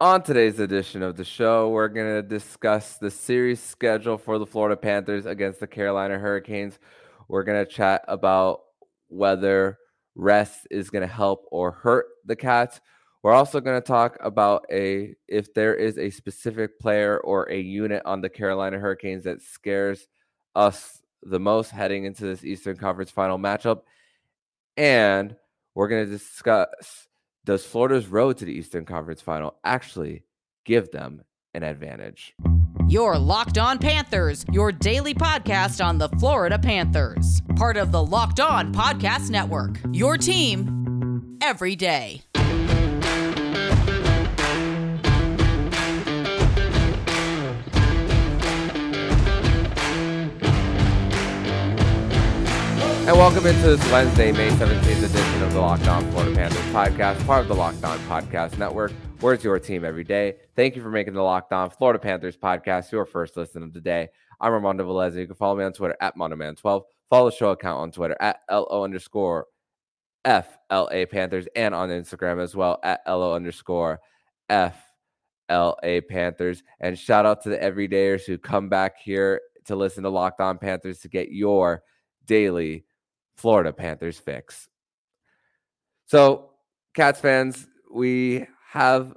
On today's edition of the show, we're going to discuss the series schedule for the Florida Panthers against the Carolina Hurricanes. We're going to chat about whether rest is going to help or hurt the Cats. We're also going to talk about a if there is a specific player or a unit on the Carolina Hurricanes that scares us the most heading into this Eastern Conference final matchup. And we're going to discuss does Florida's road to the Eastern Conference final actually give them an advantage? Your Locked On Panthers, your daily podcast on the Florida Panthers. Part of the Locked On Podcast Network. Your team every day. And welcome into this Wednesday, May 17th edition of the Locked On Florida Panthers podcast, part of the Locked On Podcast Network. Where's your team every day? Thank you for making the Locked On Florida Panthers podcast your first listen of the day. I'm Armando Velez. You can follow me on Twitter at Mandoman12. Follow the show account on Twitter at LO underscore FLA Panthers and on Instagram as well at LO underscore FLA Panthers. And shout out to the everydayers who come back here to listen to Locked On Panthers to get your daily Florida Panthers fix. So, Cats fans, we have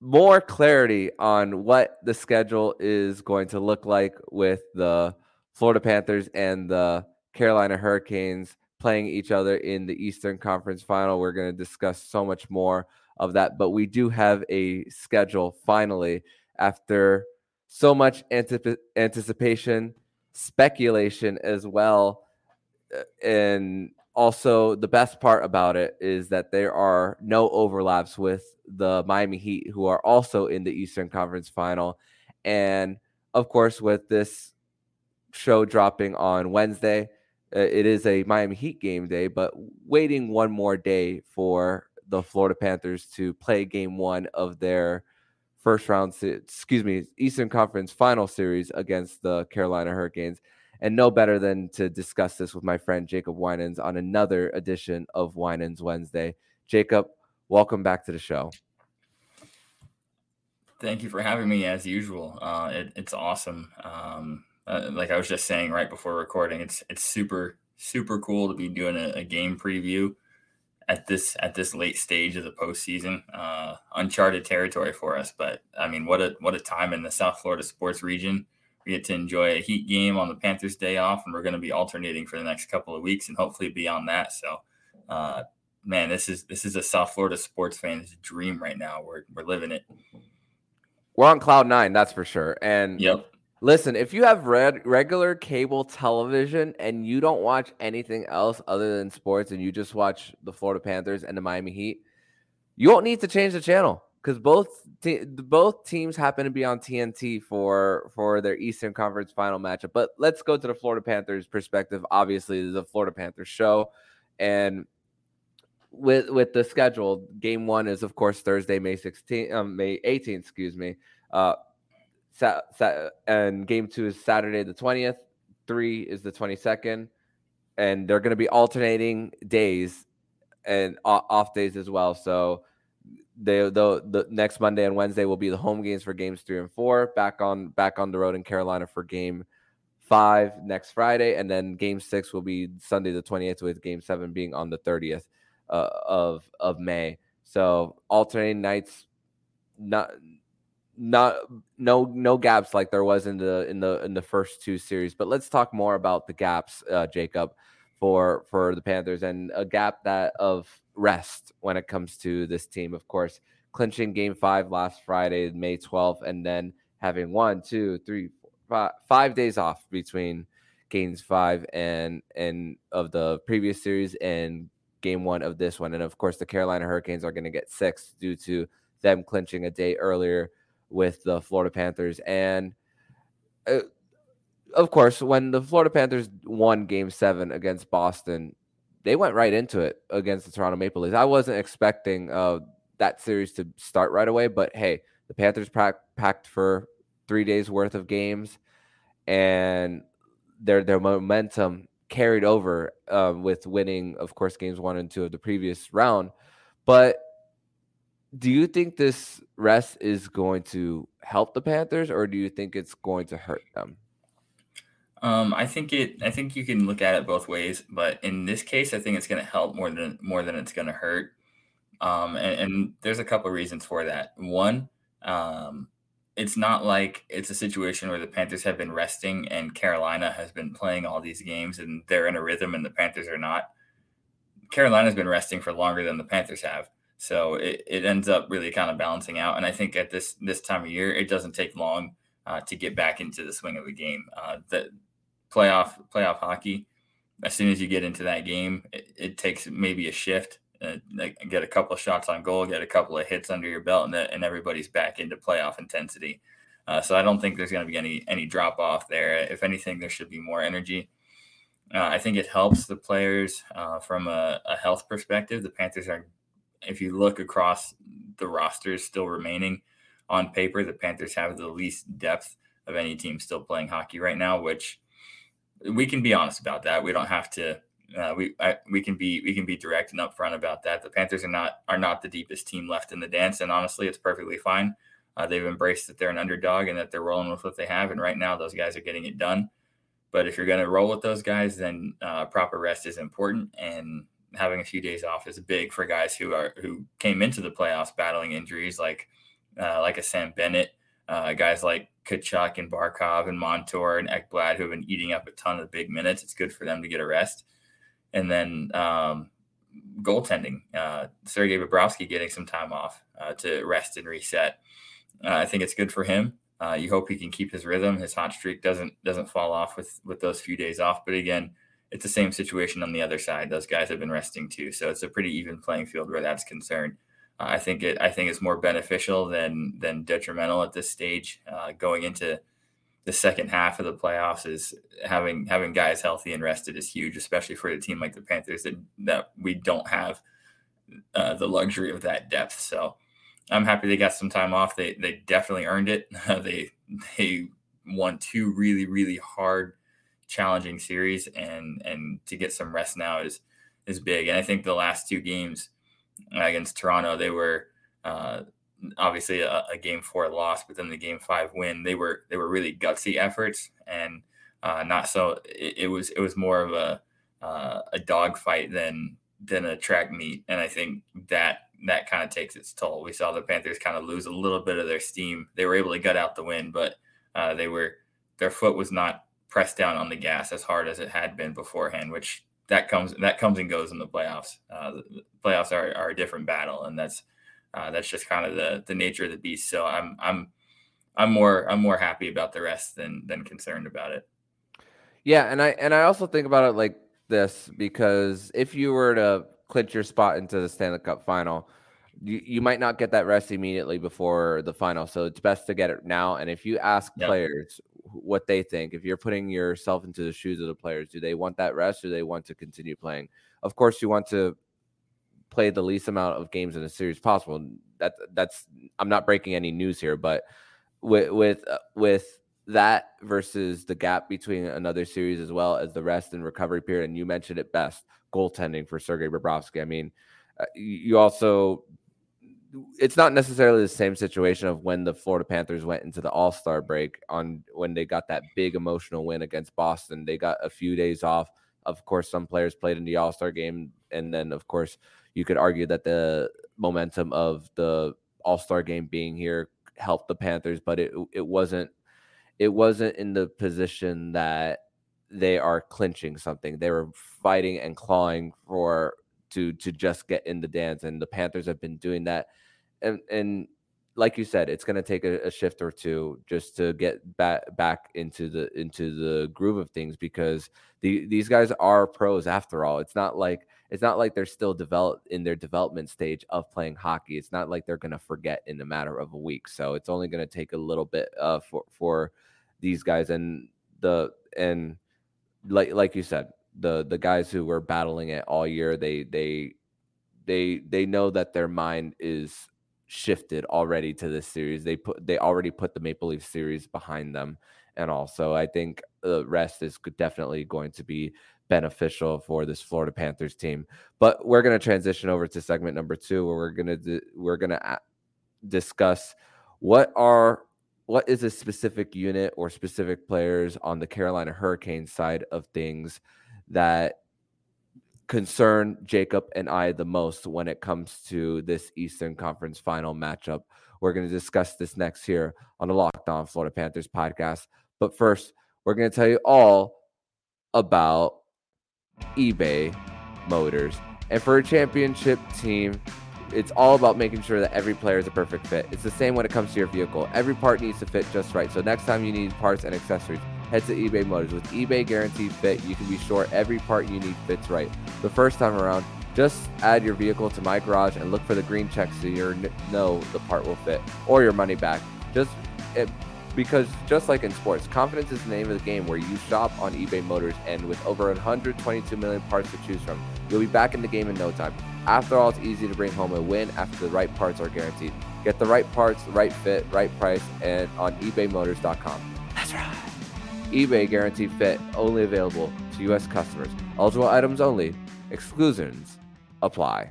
more clarity on what the schedule is going to look like with the Florida Panthers and the Carolina Hurricanes playing each other in the Eastern Conference final. We're going to discuss so much more of that, but we do have a schedule finally after so much anticipation, speculation as well and also the best part about it is that there are no overlaps with the Miami Heat, who are also in the Eastern Conference Final, and of course, with this show dropping on Wednesday, uh, it is a Miami Heat game day, but waiting one more day for the Florida Panthers to play game one of their first round, excuse me, Eastern Conference final series against the Carolina Hurricanes and no better than to discuss this with my friend Jacob Winans on another edition of Winans Wednesday. Jacob, welcome back to the show. Thank you for having me as usual. Uh, it, it's awesome. Um, uh, like I was just saying right before recording, it's it's super super cool to be doing a, a game preview at this at this late stage of the postseason. Uh, uncharted territory for us, but I mean, what a what a time in the South Florida sports region we get to enjoy a Heat game on the Panthers' day off, and we're going to be alternating for the next couple of weeks, and hopefully beyond that. So, uh, man, this is this is a South Florida sports fan's dream right now. We're we're living it. We're on cloud nine, that's for sure. And yep. Listen, if you have red, regular cable television and you don't watch anything else other than sports, and you just watch the Florida Panthers and the Miami Heat, you won't need to change the channel because both te- both teams happen to be on TNT for for their Eastern Conference final matchup. But let's go to the Florida Panthers perspective. Obviously, the Florida Panthers show, and with with the schedule, game one is of course Thursday, May 16th, um, May 18th, excuse me. Uh, sa- sa- and game two is Saturday the 20th. Three is the 22nd, and they're going to be alternating days and off days as well. So they the the next Monday and Wednesday will be the home games for games three and four. Back on back on the road in Carolina for game five next Friday, and then game six will be Sunday the twenty eighth, with game seven being on the thirtieth uh, of of May. So alternating nights, not not no no gaps like there was in the in the in the first two series. But let's talk more about the gaps, uh, Jacob, for for the Panthers and a gap that of rest when it comes to this team. Of course, clinching game five last Friday, May 12th, and then having one, two, three, five, five days off between games five and and of the previous series and game one of this one. And of course, the Carolina Hurricanes are going to get six due to them clinching a day earlier with the Florida Panthers. And uh, of course, when the Florida Panthers won game seven against Boston, they went right into it against the Toronto Maple Leafs. I wasn't expecting uh, that series to start right away, but hey, the Panthers packed for three days worth of games, and their their momentum carried over uh, with winning, of course, games one and two of the previous round. But do you think this rest is going to help the Panthers, or do you think it's going to hurt them? Um, I think it. I think you can look at it both ways, but in this case, I think it's going to help more than more than it's going to hurt. Um, and, and, there's a couple of reasons for that. One, um, it's not like it's a situation where the Panthers have been resting and Carolina has been playing all these games and they're in a rhythm and the Panthers are not. Carolina's been resting for longer than the Panthers have. So it, it ends up really kind of balancing out. And I think at this this time of year, it doesn't take long uh, to get back into the swing of the game. Uh, playoff playoff hockey, as soon as you get into that game, it, it takes maybe a shift uh, get a couple of shots on goal, get a couple of hits under your belt, and, and everybody's back into playoff intensity. Uh, so I don't think there's going to be any any drop off there. If anything, there should be more energy. Uh, I think it helps the players uh, from a, a, health perspective. The Panthers are, if you look across the rosters still remaining on paper, the Panthers have the least depth of any team still playing hockey right now, which we can be honest about that. We don't have to uh, we I, we can be we can be direct and upfront about that. The Panthers are not are not the deepest team left in the dance, and honestly, it's perfectly fine. Uh, they've embraced that they're an underdog and that they're rolling with what they have, and right now those guys are getting it done. But if you're going to roll with those guys, then uh, proper rest is important, and having a few days off is big for guys who are who came into the playoffs battling injuries like uh, like a Sam Bennett, uh, guys like Tkachuk and Barkov and Montour and Ekblad who have been eating up a ton of big minutes. It's good for them to get a rest and then um, goaltending. Uh, Sergei Bobrovsky getting some time off uh, to rest and reset. Uh, I think it's good for him. Uh, you hope he can keep his rhythm. His hot streak doesn't doesn't fall off with with those few days off. But again, it's the same situation on the other side. Those guys have been resting too, so it's a pretty even playing field where that's concerned. I think it I think it's more beneficial than than detrimental at this stage uh, going into the second half of the playoffs is having having guys healthy and rested is huge, especially for a team like the Panthers that that we don't have uh, the luxury of that depth. So I'm happy they got some time off. They they definitely earned it. they they won two really really hard, challenging series, and and to get some rest now is is big. And I think the last two games against Toronto, they were. Uh, obviously a, a, game four loss, but then the game five win, they were they were really gutsy efforts and uh, not so. It, it, was it was more of a uh, a dogfight than than a track meet, and I think that that kind of takes its toll. We saw the Panthers kind of lose a little bit of their steam. They were able to gut out the win, but uh, they were their foot was not pressed down on the gas as hard as it had been beforehand, which that comes that comes and goes in the playoffs. Uh, the playoffs are, are a different battle, and that's uh, that's just kind of the the nature of the beast. So I'm I'm I'm more I'm more happy about the rest than than concerned about it. Yeah, and I and I also think about it like this because if you were to clinch your spot into the Stanley Cup final, you, you might not get that rest immediately before the final. So it's best to get it now. And if you ask yep. players what they think, if you're putting yourself into the shoes of the players, do they want that rest or do they want to continue playing? Of course, you want to play the least amount of games in a series possible. That that's I'm not breaking any news here, but with with uh, with that versus the gap between another series as well as the rest and recovery period, and you mentioned it best, goaltending for Sergei Bobrovsky. I mean, uh, you also it's not necessarily the same situation of when the Florida Panthers went into the All Star break on when they got that big emotional win against Boston. They got a few days off. Of course, some players played in the All Star game, and then of course you could argue that the momentum of the All Star game being here helped the Panthers, but it it wasn't it wasn't in the position that they are clinching something. They were fighting and clawing for to to just get in the dance, and the Panthers have been doing that. And and like you said, it's going to take a, a, shift or two just to get back back into the into the groove of things because the, these guys are pros after all. It's not like it's not like they're still developed in their development stage of playing hockey. It's not like they're going to forget in a matter of a week. So it's only going to take a little bit uh, for for these guys and the and like like you said, the the guys who were battling it all year, they they they they know that their mind is shifted already to this series. They put they already put the Maple Leaf series behind them, and also I think the rest is definitely going to be beneficial for this Florida Panthers team. But we're going to transition over to segment number two, where we're going to we're going to discuss what are what is a specific unit or specific players on the Carolina Hurricanes side of things that concern Jacob and I the most when it comes to this Eastern Conference final matchup. We're going to discuss this next here on the Locked On Florida Panthers podcast. But first, we're going to tell you all about eBay Motors. And for a championship team, it's all about making sure that every player is a perfect fit. It's the same when it comes to your vehicle. Every part needs to fit just right. So next time you need parts and accessories, head to eBay Motors. With eBay Guaranteed Fit, you can be sure every part you need fits right. The first time around, just add your vehicle to my garage and look for the green check so you know the part will fit or your money back. Just it, because just like in sports, confidence is the name of the game where you shop on eBay Motors and with over 122 million parts to choose from, you'll be back in the game in no time. After all, it's easy to bring home a win after the right parts are guaranteed. Get the right parts, right fit, right price, and on ebaymotors.com. EBay guaranteed fit only available to U.S. customers. Eligible items only. Exclusions apply.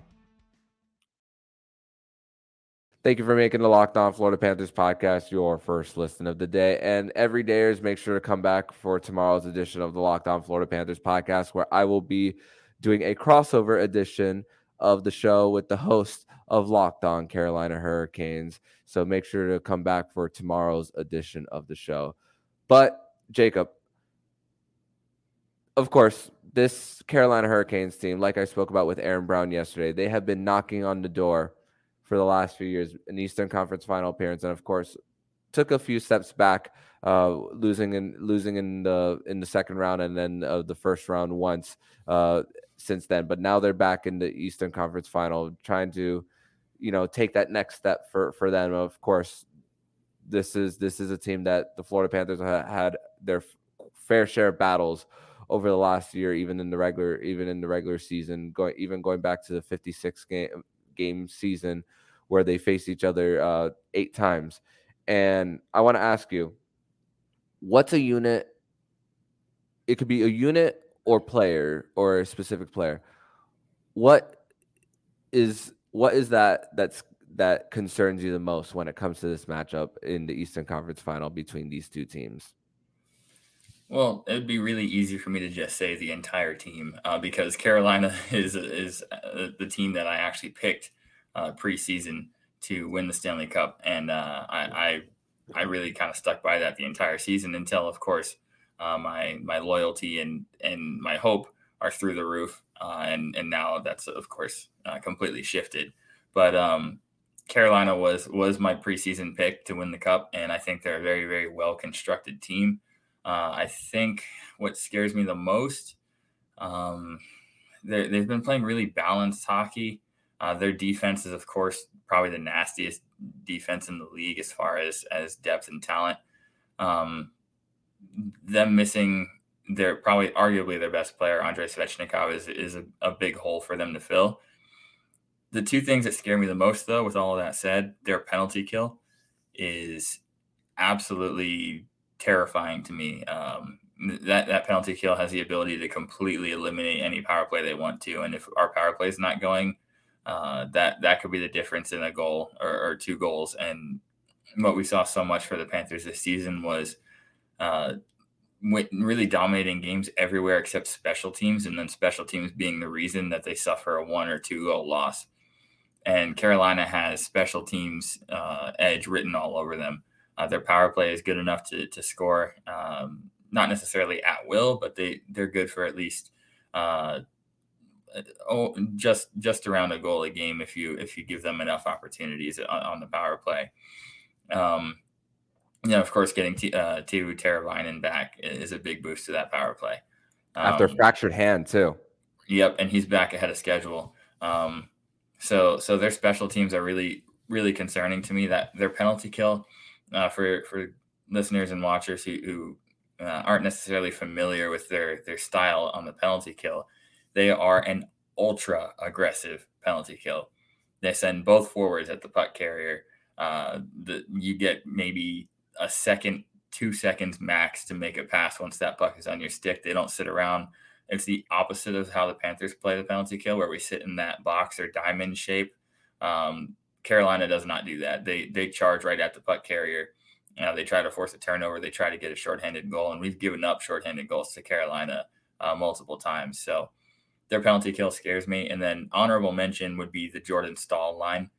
Thank you for making the Locked On Florida Panthers podcast your first listen of the day. And every dayers, make sure to come back for tomorrow's edition of the Locked On Florida Panthers podcast, where I will be doing a crossover edition of the show with the host of Locked On Carolina Hurricanes. So make sure to come back for tomorrow's edition of the show. But Jacob, of course, this Carolina Hurricanes team, like I spoke about with Aaron Brown yesterday, they have been knocking on the door for the last few years, an Eastern Conference Final appearance, and of course, took a few steps back, uh, losing in losing in the in the second round and then uh, the first round once uh, since then. But now they're back in the Eastern Conference Final, trying to, you know, take that next step for for them. Of course, this is this is a team that the Florida Panthers ha- had their fair share of battles over the last year, even in the regular, even in the regular season, going even going back to the 56 game game season where they faced each other uh, eight times. And I want to ask you, what's a unit? It could be a unit or player or a specific player. What is what is that that's that concerns you the most when it comes to this matchup in the Eastern Conference Final between these two teams? Well, it would be really easy for me to just say the entire team uh, because Carolina is is uh, the team that I actually picked uh, preseason to win the Stanley Cup, and uh, I, I, I really kind of stuck by that the entire season until, of course, uh, my my loyalty and and my hope are through the roof, and and now that's of course completely shifted. But um, Carolina was was my preseason pick to win the cup, and I think they're a very very well constructed team. Uh, I think what scares me the most, um, they've been playing really balanced hockey. Uh, their defense is, of course, probably the nastiest defense in the league as far as as depth and talent. Um, them missing their probably arguably their best player, Andrei Svechnikov, is is a, a big hole for them to fill. The two things that scare me the most, though, with all of that said, their penalty kill is absolutely terrifying to me. Um, that that penalty kill has the ability to completely eliminate any power play they want to, and if our power play is not going, uh, that that could be the difference in a goal or, or, two goals. And what we saw so much for the Panthers this season was uh, really dominating games everywhere except special teams, and then special teams being the reason that they suffer a one or two goal loss. And Carolina has special teams uh, edge written all over them. Uh, their power play is good enough to to score, um, not necessarily at will, but they they're good for at least uh, oh, just just around a goal a game if you if you give them enough opportunities on, on the power play. Um, you know, of course, getting T, uh, Teuvo Teravainen back is a big boost to that power play. Um, After fractured hand too. Yep, and he's back ahead of schedule. Um, so so their special teams are really really concerning to me. That their penalty kill uh, for for listeners and watchers who, who uh, aren't necessarily familiar with their their style on the penalty kill, they are an ultra aggressive penalty kill. They send both forwards at the puck carrier. Uh, the, you get maybe a second, two seconds max to make a pass once that puck is on your stick. They don't sit around. It's the opposite of how the Panthers play the penalty kill, where we sit in that box or diamond shape. Um, Carolina does not do that. They they charge right at the puck carrier. Uh, they try to force a turnover. They try to get a shorthanded goal, and we've given up shorthanded goals to Carolina uh, multiple times. So their penalty kill scares me. And then honorable mention would be the Jordan Staal line,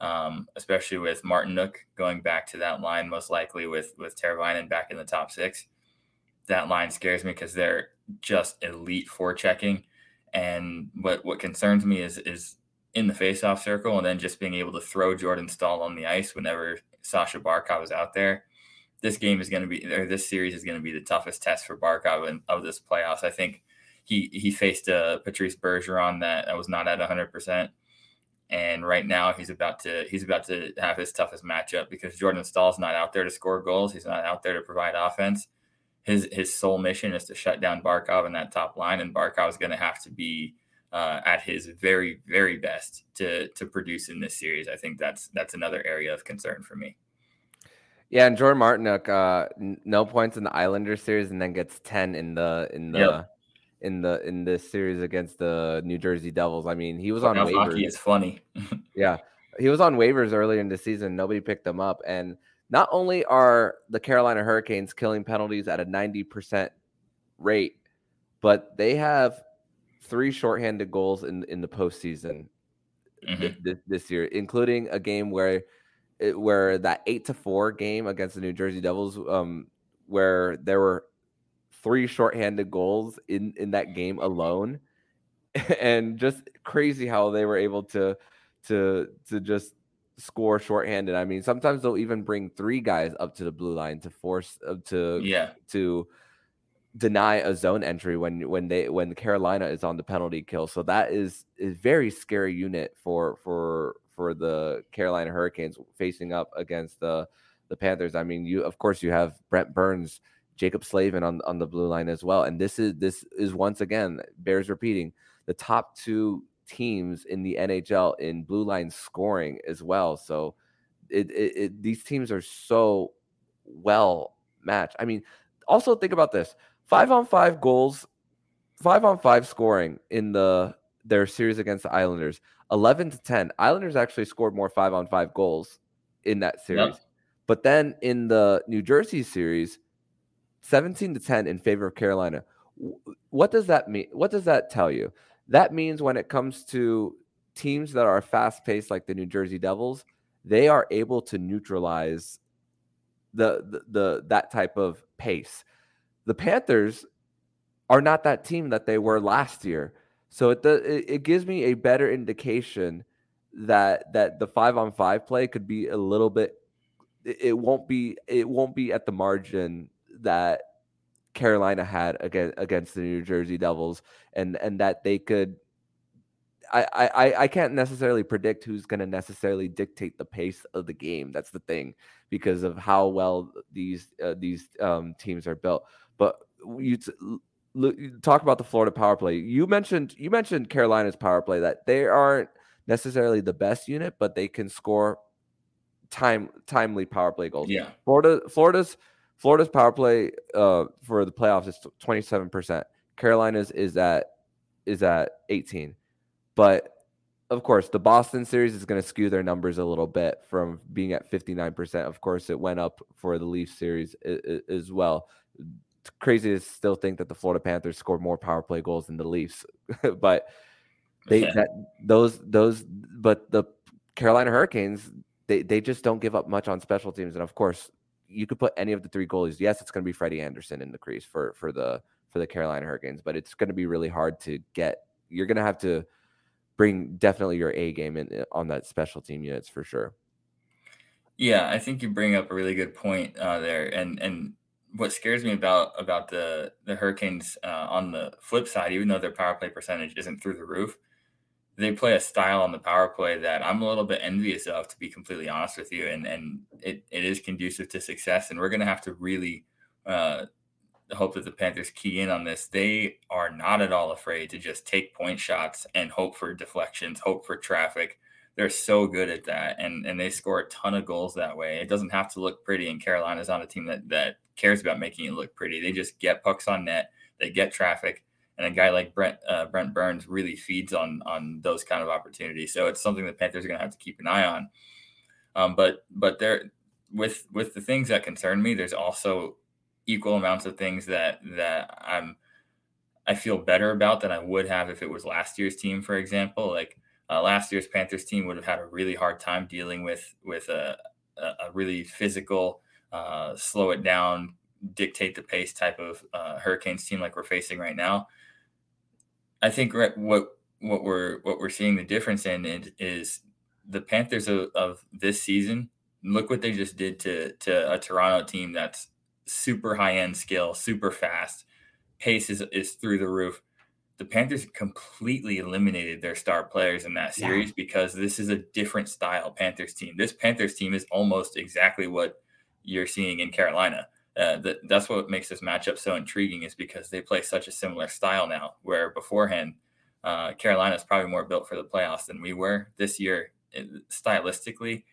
um, especially with Martin Martinook going back to that line, most likely with with Teravainen back in the top six. That line scares me because they're just elite for checking. And what what concerns me is is in the faceoff circle and then just being able to throw Jordan Staal on the ice whenever Sasha Barkov is out there. This game is going to be, or this series is going to be the toughest test for Barkov in, of this playoffs. I think he he faced a uh, Patrice Bergeron that, that was not at 100 percent, and right now he's about to he's about to have his toughest matchup because Jordan Staal's not out there to score goals. He's not out there to provide offense. His his sole mission is to shut down Barkov in that top line, and Barkov is going to have to be uh, at his very very best to to produce in this series. I think that's that's another area of concern for me. Yeah, and Jordan Martinook, uh, no points in the Islanders series, and then gets ten in the in the yep. in the in this series against the New Jersey Devils. I mean, he was on waivers. Hockey is funny. yeah, he was on waivers earlier in the season. Nobody picked him up, and not only are the Carolina Hurricanes killing penalties at a ninety percent rate, but they have three shorthanded goals in in the postseason mm-hmm. this, this year, including a game where it, where that eight to four game against the New Jersey Devils, um, where there were three shorthanded goals in in that game alone, and just crazy how they were able to to to just score shorthanded. I mean, sometimes they'll even bring three guys up to the blue line to force uh, to yeah to deny a zone entry when when they when Carolina is on the penalty kill. So that is is very scary unit for for for the Carolina Hurricanes facing up against the the Panthers. I mean, you of course you have Brent Burns, Jaccob Slavin on on the blue line as well. And this is this is once again bears repeating the top two teams in the NHL in blue line scoring as well. So it, it, it these teams are so well matched. I mean, also think about this five on five goals, five on five scoring in the their series against the Islanders, eleven to ten. Islanders actually scored more five on five goals in that series, yep. but then in the New Jersey series, seventeen to ten in favor of Carolina. What does that mean? What does that tell you? That means when it comes to teams that are fast paced, like the New Jersey Devils, they are able to neutralize the, the, the that type of pace the Panthers are not that team that they were last year. So it, it, gives me a better indication that that the five on five play could be a little bit. It won't be it won't be at the margin that Carolina had against against the New Jersey Devils, and and that they could. I I I can't necessarily predict who's going to necessarily dictate the pace of the game. That's the thing because of how well these uh, these um, teams are built. But you t- talk about the Florida power play. You mentioned you mentioned Carolina's power play that they aren't necessarily the best unit, but they can score time timely power play goals. Yeah, Florida Florida's Florida's power play uh, for the playoffs is twenty seven percent. Carolina's is at is at eighteen, but of course, the Boston series is going to skew their numbers a little bit from being at 59%. Of course, it went up for the Leafs series as well crazy to still think that the Florida Panthers scored more power play goals than the Leafs, but they yeah. that those those but the Carolina Hurricanes they they just don't give up much on special teams, and of course you could put any of the three goalies. Yes, it's going to be Freddie Andersen in the crease for for the for the Carolina Hurricanes, but it's going to be really hard to get. You're going to have to bring definitely your A game in on that special team units for sure. Yeah, I think you bring up a really good point uh, there, and and what scares me about about the the Hurricanes uh, on the flip side, even though their power play percentage isn't through the roof, they play a style on the power play that I'm a little bit envious of, to be completely honest with you. And and it, it is conducive to success. And we're going to have to really uh, hope that the Panthers key in on this. They are not at all afraid to just take point shots and hope for deflections, hope for traffic. They're so good at that, and and they score a ton of goals that way. It doesn't have to look pretty. And Carolina's on a team that that cares about making it look pretty. They just get pucks on net, they get traffic, and a guy like Brent uh, Brent Burns really feeds on on those kind of opportunities. So it's something the Panthers are going to have to keep an eye on. Um, but but there with with the things that concern me, there's also equal amounts of things that that I'm I feel better about than I would have if it was last year's team, for example. Like uh, last year's Panthers team would have had a really hard time dealing with with a a, really physical, uh, slow it down, dictate the pace type of uh, Hurricanes team like we're facing right now. I think what what we're what we're seeing the difference in is the Panthers of, of this season. Look what they just did to to a Toronto team that's super high end skill, super fast, pace is is through the roof. The Panthers completely eliminated their star players in that series yeah. because this is a different style Panthers team. This Panthers team is almost exactly what you're seeing in Carolina. Uh, that, that's what makes this matchup so intriguing is because they play such a similar style now. Where beforehand, uh, Carolina is probably more built for the playoffs than we were this year. stylistically,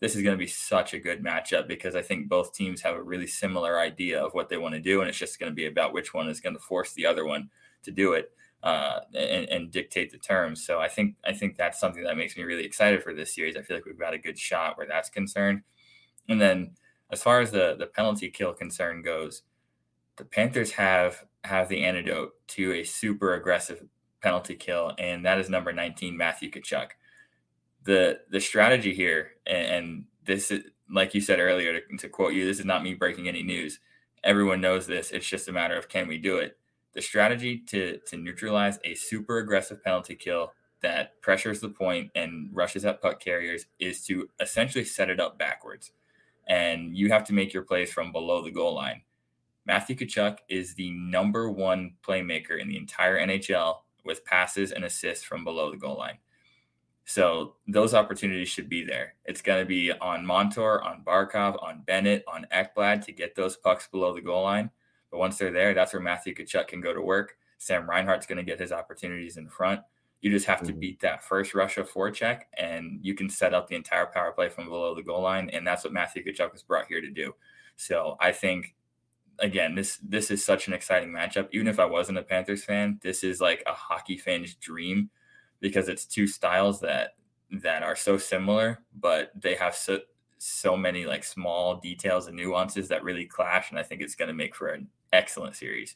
this is going to be such a good matchup because I think both teams have a really similar idea of what they want to do, and it's just going to be about which one is going to force the other one to do it uh, and, and, dictate the terms. So I think I think that's something that makes me really excited for this series. I feel like we've got a good shot where that's concerned. And then as far as the the penalty kill concern goes, the Panthers have have the antidote to a super aggressive penalty kill, and that is number 19, Matthew Tkachuk. The the strategy here, and, and this is like you said earlier, to, to quote you, this is not me breaking any news. Everyone knows this. It's just a matter of can we do it the strategy to to neutralize a super aggressive penalty kill that pressures the point and rushes at puck carriers is to essentially set it up backwards. And you have to make your plays from below the goal line. Matthew Tkachuk is the number one playmaker in the entire NHL with passes and assists from below the goal line. So those opportunities should be there. It's going to be on Montour, on Barkov, on Bennett, on Ekblad to get those pucks below the goal line. But once they're there, that's where Matthew Tkachuk can go to work. Sam Reinhart's going to get his opportunities in front. You just have to mm-hmm. beat that first Russia forecheck, and you can set up the entire power play from below the goal line. And that's what Matthew Tkachuk was brought here to do. So I think, again, this this is such an exciting matchup. Even if I wasn't a Panthers fan, this is like a hockey fan's dream because it's two styles that that are so similar, but they have so so many like small details and nuances that really clash, and I think it's going to make for an excellent series.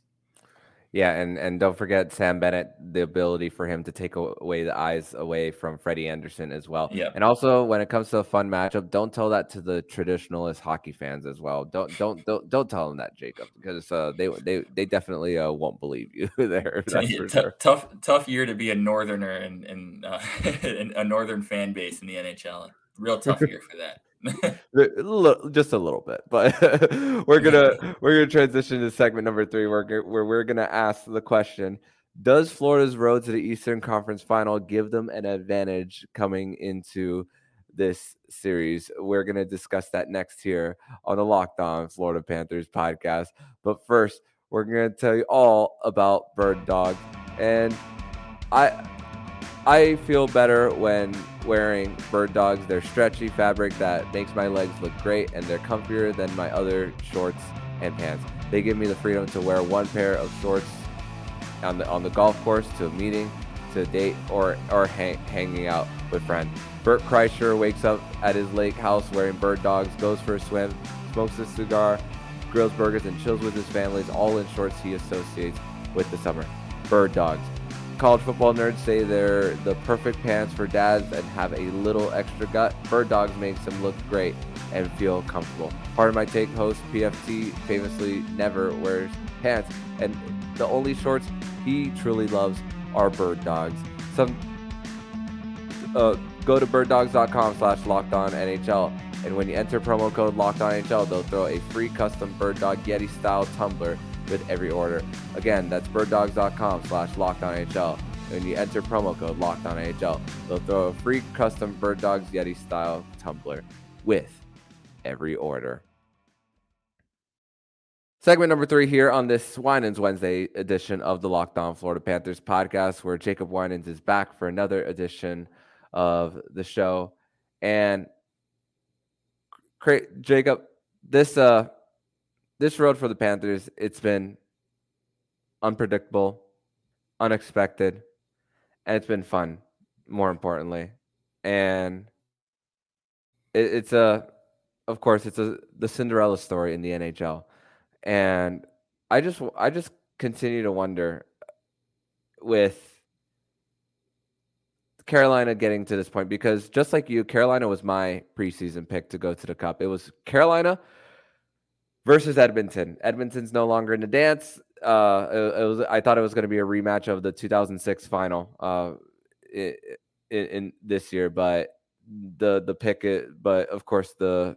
Yeah, and and don't forget Sam Bennett, the ability for him to take away the eyes away from Freddie Andersen as well. Yeah. And also when it comes to a fun matchup, don't tell that to the traditionalist hockey fans as well. Don't don't don't don't tell them that, Jacob, because uh, they they they definitely uh, won't believe you there. Yeah, t- sure. Tough tough year to be a northerner and and uh, a northern fan base in the NHL. Real tough year for that. just a little bit, but we're gonna we're gonna transition to segment number three, where where we're gonna ask the question: Does Florida's road to the Eastern Conference Final give them an advantage coming into this series? We're gonna discuss that next here on the Locked On Florida Panthers podcast. But first, we're gonna tell you all about Bird Dog, and I I feel better when wearing bird dogs. They're stretchy fabric that makes my legs look great and they're comfier than my other shorts and pants. They give me the freedom to wear one pair of shorts on the on the golf course to a meeting, to a date, or or hang, hanging out with friends. Bert Kreischer wakes up at his lake house wearing bird dogs, goes for a swim, smokes a cigar, grills burgers, and chills with his families, all in shorts he associates with the summer. Bird dogs college football nerds say they're the perfect pants for dads and have a little extra gut. Bird Dogs makes them look great and feel comfortable. Pardon My Take host PFT famously never wears pants, and the only shorts he truly loves are bird dogs. Some uh, go to birddogs.com slash locked on NHL. And when you enter promo code locked on NHL, they'll throw a free custom bird dog Yeti style tumbler with every order. Again, that's birddogs.com slash lockdownhl. When you enter promo code lockdownhl, they'll throw a free custom Bird Dogs Yeti style tumbler with every order. Segment number three here on this Winans Wednesday edition of the Locked On Florida Panthers podcast, where Jacob Winans is back for another edition of the show. And Jacob, this uh this road for the Panthers, it's been unpredictable, unexpected, and it's been fun, more importantly. And it, it's a, of course, it's a the Cinderella story in the NHL, and I just I just continue to wonder with Carolina getting to this point because just like you, Carolina was my preseason pick to go to the Cup. It was Carolina versus Edmonton. Edmonton's no longer in the dance. Uh, it, it was. I thought it was going to be a rematch of the 2006 final uh, in, in this year, but the the pick. It, but of course, the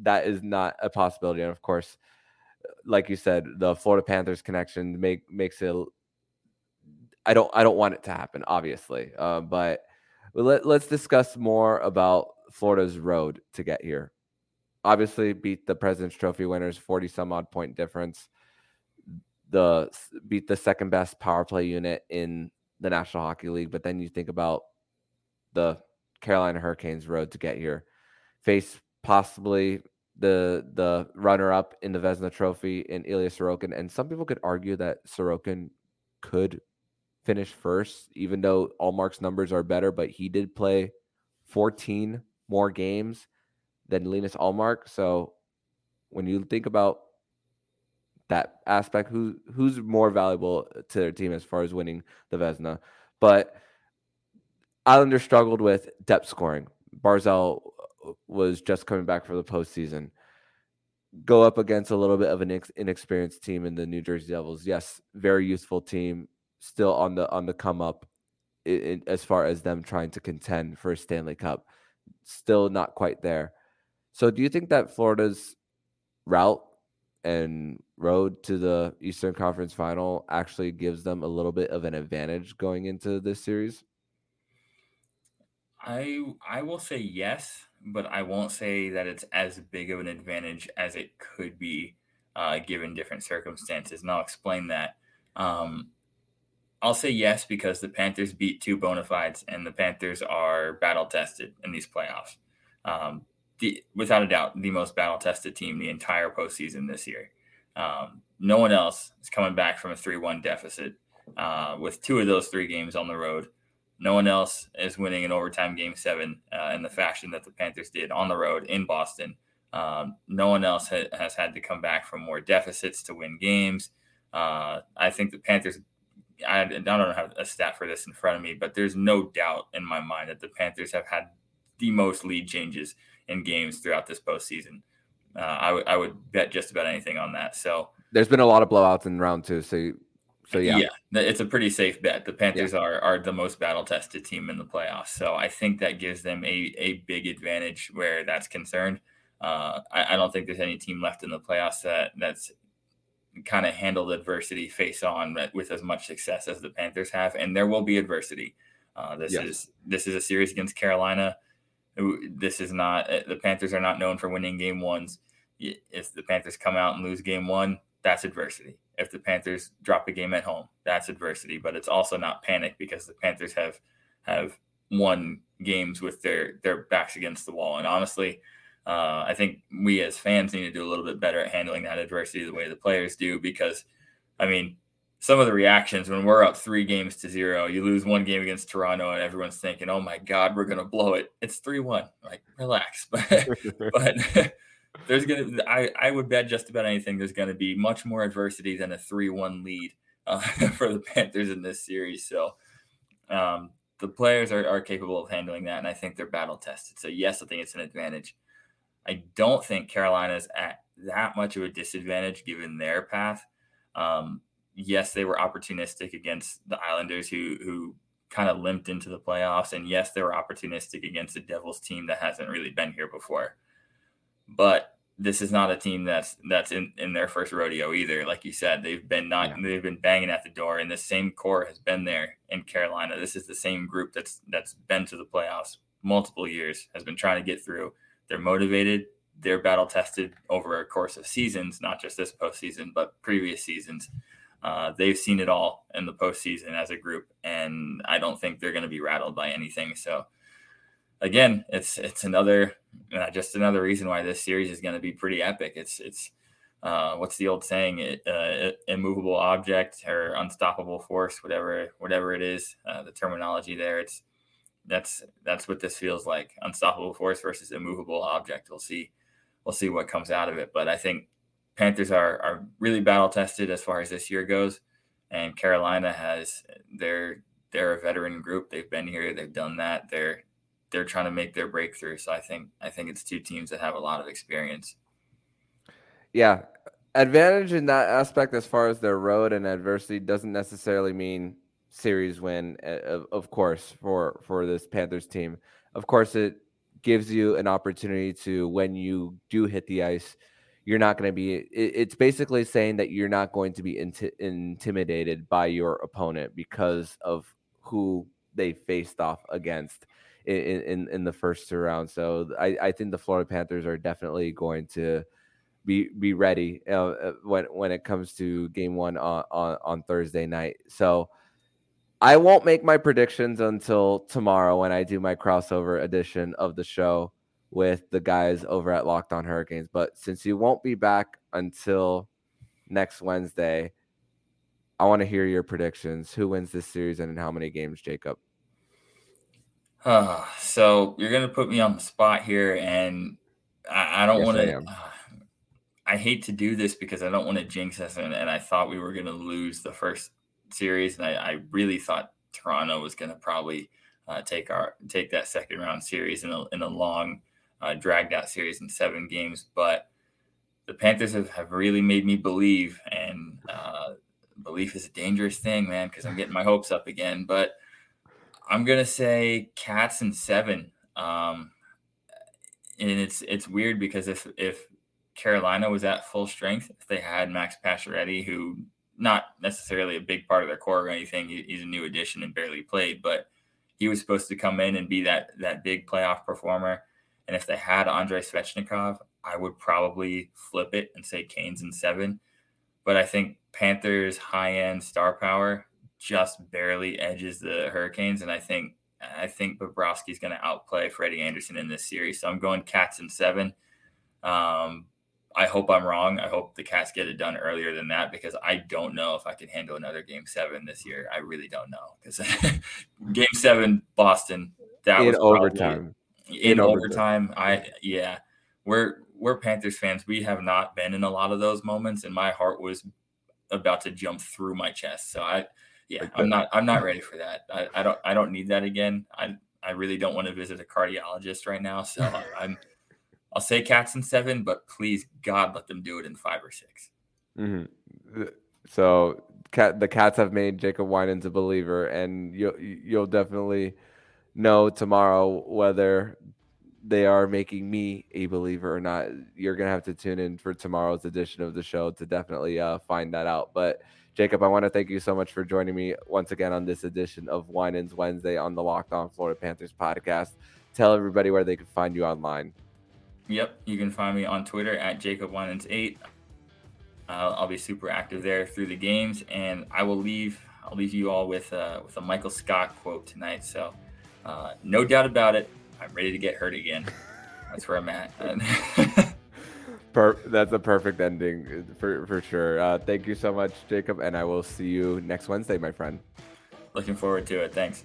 that is not a possibility. And of course, like you said, the Florida Panthers connection make makes it. I don't. I don't want it to happen, obviously. Uh, but let, let's discuss more about Florida's road to get here obviously beat the President's Trophy winners, 40 some odd point difference. The beat the second best power play unit in the National Hockey League. But then you think about the Carolina Hurricanes road to get here. Face possibly the the runner up in the Vezina Trophy in Ilya Sorokin. And some people could argue that Sorokin could finish first, even though Ullmark's numbers are better, but he did play 14 more games than Linus Ullmark. So when you think about that aspect, who who's more valuable to their team as far as winning the Vezina? But Islanders struggled with depth scoring. Barzal uh, was just coming back for the postseason. Go up against a little bit of an inexperienced team in the New Jersey Devils. Yes, very useful team, still on the on the come up in, in, as far as them trying to contend for a Stanley Cup. Still not quite there. So do you think that Florida's route and road to the Eastern Conference final actually gives them a little bit of an advantage going into this series? I I will say yes, but I won't say that it's as big of an advantage as it could be uh, given different circumstances, and I'll explain that. Um, I'll say yes because the Panthers beat two bona fides, and the Panthers are battle tested in these playoffs. Um, the, without a doubt, the most battle tested team the entire postseason this year. Um, no one else is coming back from a 3 1 deficit uh, with two of those three games on the road. No one else is winning an overtime game seven uh, in the fashion that the Panthers did on the road in Boston. Um, no one else ha- has had to come back from more deficits to win games. Uh, I think the Panthers, I, I don't have a stat for this in front of me, but there's no doubt in my mind that the Panthers have had the most lead changes in games throughout this postseason. Uh, I, w- I would bet just about anything on that. So there's been a lot of blowouts in round two. So, so yeah, yeah, it's a pretty safe bet. The Panthers yeah. are are the most battle tested team in the playoffs. So I think that gives them a a big advantage where that's concerned. Uh, I, I don't think there's any team left in the playoffs that that's kind of handled adversity face on with as much success as the Panthers have, and there will be adversity. Uh, this yes. is this is a series against Carolina. This is not eh, the Panthers are not known for winning game ones. If the Panthers come out and lose game one, that's adversity. If the Panthers drop a game at home, that's adversity. But it's also not panic because the Panthers have have won games with their their backs against the wall. And honestly, uh, I think we as fans need to do a little bit better at handling that adversity the way the players do. Because, I mean, some of the reactions when we're up three games to zero, you lose one game against Toronto, and everyone's thinking, "Oh my God, we're gonna blow it." It's three one. Like, relax. but but there's gonna, I I would bet just about anything. There's gonna be much more adversity than a three one lead uh, for the Panthers in this series. So. Um, the players are, are capable of handling that, and I think they're battle tested. So yes, I think it's an advantage. I don't think Carolina's at that much of a disadvantage given their path. Um, yes, they were opportunistic against the Islanders who who kind of limped into the playoffs, and yes, they were opportunistic against the Devils team that hasn't really been here before. But this is not a team that's that's in, in their first rodeo either. Like you said, they've been not yeah. they've been banging at the door, and the same core has been there in Carolina. This is the same group that's that's been to the playoffs multiple years, has been trying to get through. They're motivated. They're battle tested over a course of seasons, not just this postseason, but previous seasons. Uh, they've seen it all in the postseason as a group, and I don't think they're going to be rattled by anything. So, again, it's it's another uh, just another reason why this series is going to be pretty epic. It's it's uh, what's the old saying? It, uh, immovable object or unstoppable force, whatever whatever it is. Uh, the terminology there. It's that's that's what this feels like. Unstoppable force versus immovable object. We'll see. We'll see what comes out of it. But I think Panthers are are really battle tested as far as this year goes, and Carolina has they're they're a veteran group. They've been here. They've done that. They're they're trying to make their breakthrough. So I think I think it's two teams that have a lot of experience. Yeah, advantage in that aspect as far as their road and adversity doesn't necessarily mean series win. Eh, of, of course, for for this Panthers team, of course it gives you an opportunity to when you do hit the ice you're not going to be it, it's basically saying that you're not going to be inti- intimidated by your opponent because of who they faced off against in, in, in the first two rounds. So I, I think the Florida Panthers are definitely going to be be ready uh, uh, when when it comes to game one on, on, on Thursday night. So I won't make my predictions until tomorrow when I do my crossover edition of the show with the guys over at Locked On Hurricanes. But since you won't be back until next Wednesday, I want to hear your predictions. Who wins this series and in how many games, Jacob? Uh, so you're gonna put me on the spot here, and I, I don't yes, want to. Uh, I hate to do this because I don't want to jinx us, and, and I thought we were gonna lose the first series, and I, I really thought Toronto was gonna probably uh, take our take that second round series in a in a long, uh, dragged out series in seven games, but the Panthers have, have really made me believe, and uh, belief is a dangerous thing, man, because I'm getting my hopes up again, but I'm gonna say cats and seven. Um, and it's it's weird because if if Carolina was at full strength, if they had Max Pacioretty, who not necessarily a big part of their core or anything, he, he's a new addition and barely played, but he was supposed to come in and be that that big playoff performer. And if they had Andrei Svechnikov, I would probably flip it and say Canes in seven. But I think Panthers high end star power just barely edges the Hurricanes, and I think I think Bobrovsky's going to outplay Freddie Andersen in this series. So I'm going Cats in seven. Um, I hope I'm wrong. I hope the Cats get it done earlier than that because I don't know if I can handle another Game Seven this year. I really don't know because Game Seven, Boston, that in was overtime. In, in overtime, overtime, I yeah, we're we're Panthers fans. We have not been in a lot of those moments, and my heart was about to jump through my chest. So I yeah, I'm not I'm not ready for that. I, I don't I don't need that again. I I really don't want to visit a cardiologist right now. So I'm I'll say cats in seven, but please God let them do it in five or 6 mm-hmm. So cat the cats have made Jacob Winans a believer, and you'll you'll definitely know tomorrow whether they are making me a believer or not. You're gonna have to tune in for tomorrow's edition of the show to definitely uh, find that out. But Jacob, I want to thank you so much for joining me once again on this edition of Wine Winans Wednesday on the Locked On Florida Panthers podcast. Tell everybody where they can find you online. Yep, you can find me on Twitter at Jacob Winans8. Uh, I'll be super active there through the games, and I will leave. I'll leave you all with uh, with a Michael Scott quote tonight. So, uh, no doubt about it, I'm ready to get hurt again. That's where I'm at. Per- that's a perfect ending for, for sure. Uh, thank you so much, Jacob, and I will see you next Wednesday, my friend. Looking forward to it. Thanks.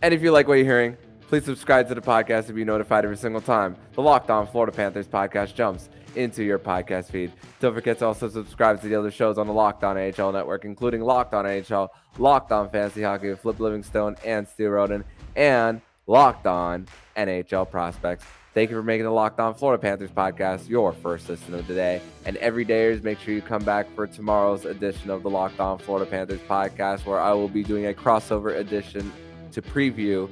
And if you like what you're hearing, please subscribe to the podcast to be notified every single time the Locked On Florida Panthers podcast jumps into your podcast feed. Don't forget to also subscribe to the other shows on the Locked On NHL network, including Locked On NHL, Locked On Fantasy Hockey with Flip Livingstone and Steve Roden, and Locked On NHL Prospects. Thank you for making the Locked On Florida Panthers podcast your first listen of the day. And every dayers, make sure you come back for tomorrow's edition of the Locked On Florida Panthers podcast, where I will be doing a crossover edition to preview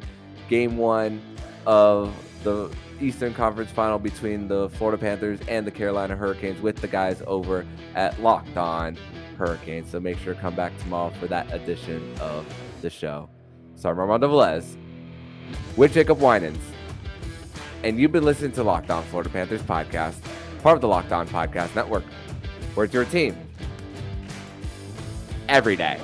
game one of the Eastern Conference final between the Florida Panthers and the Carolina Hurricanes with the guys over at Locked On Hurricanes. So make sure to come back tomorrow for that edition of the show. Sorry, Armando Velez with Jacob Winans and you've been listening to Locked On Florida Panthers podcast, part of the Locked On Podcast Network, where it's your team every day.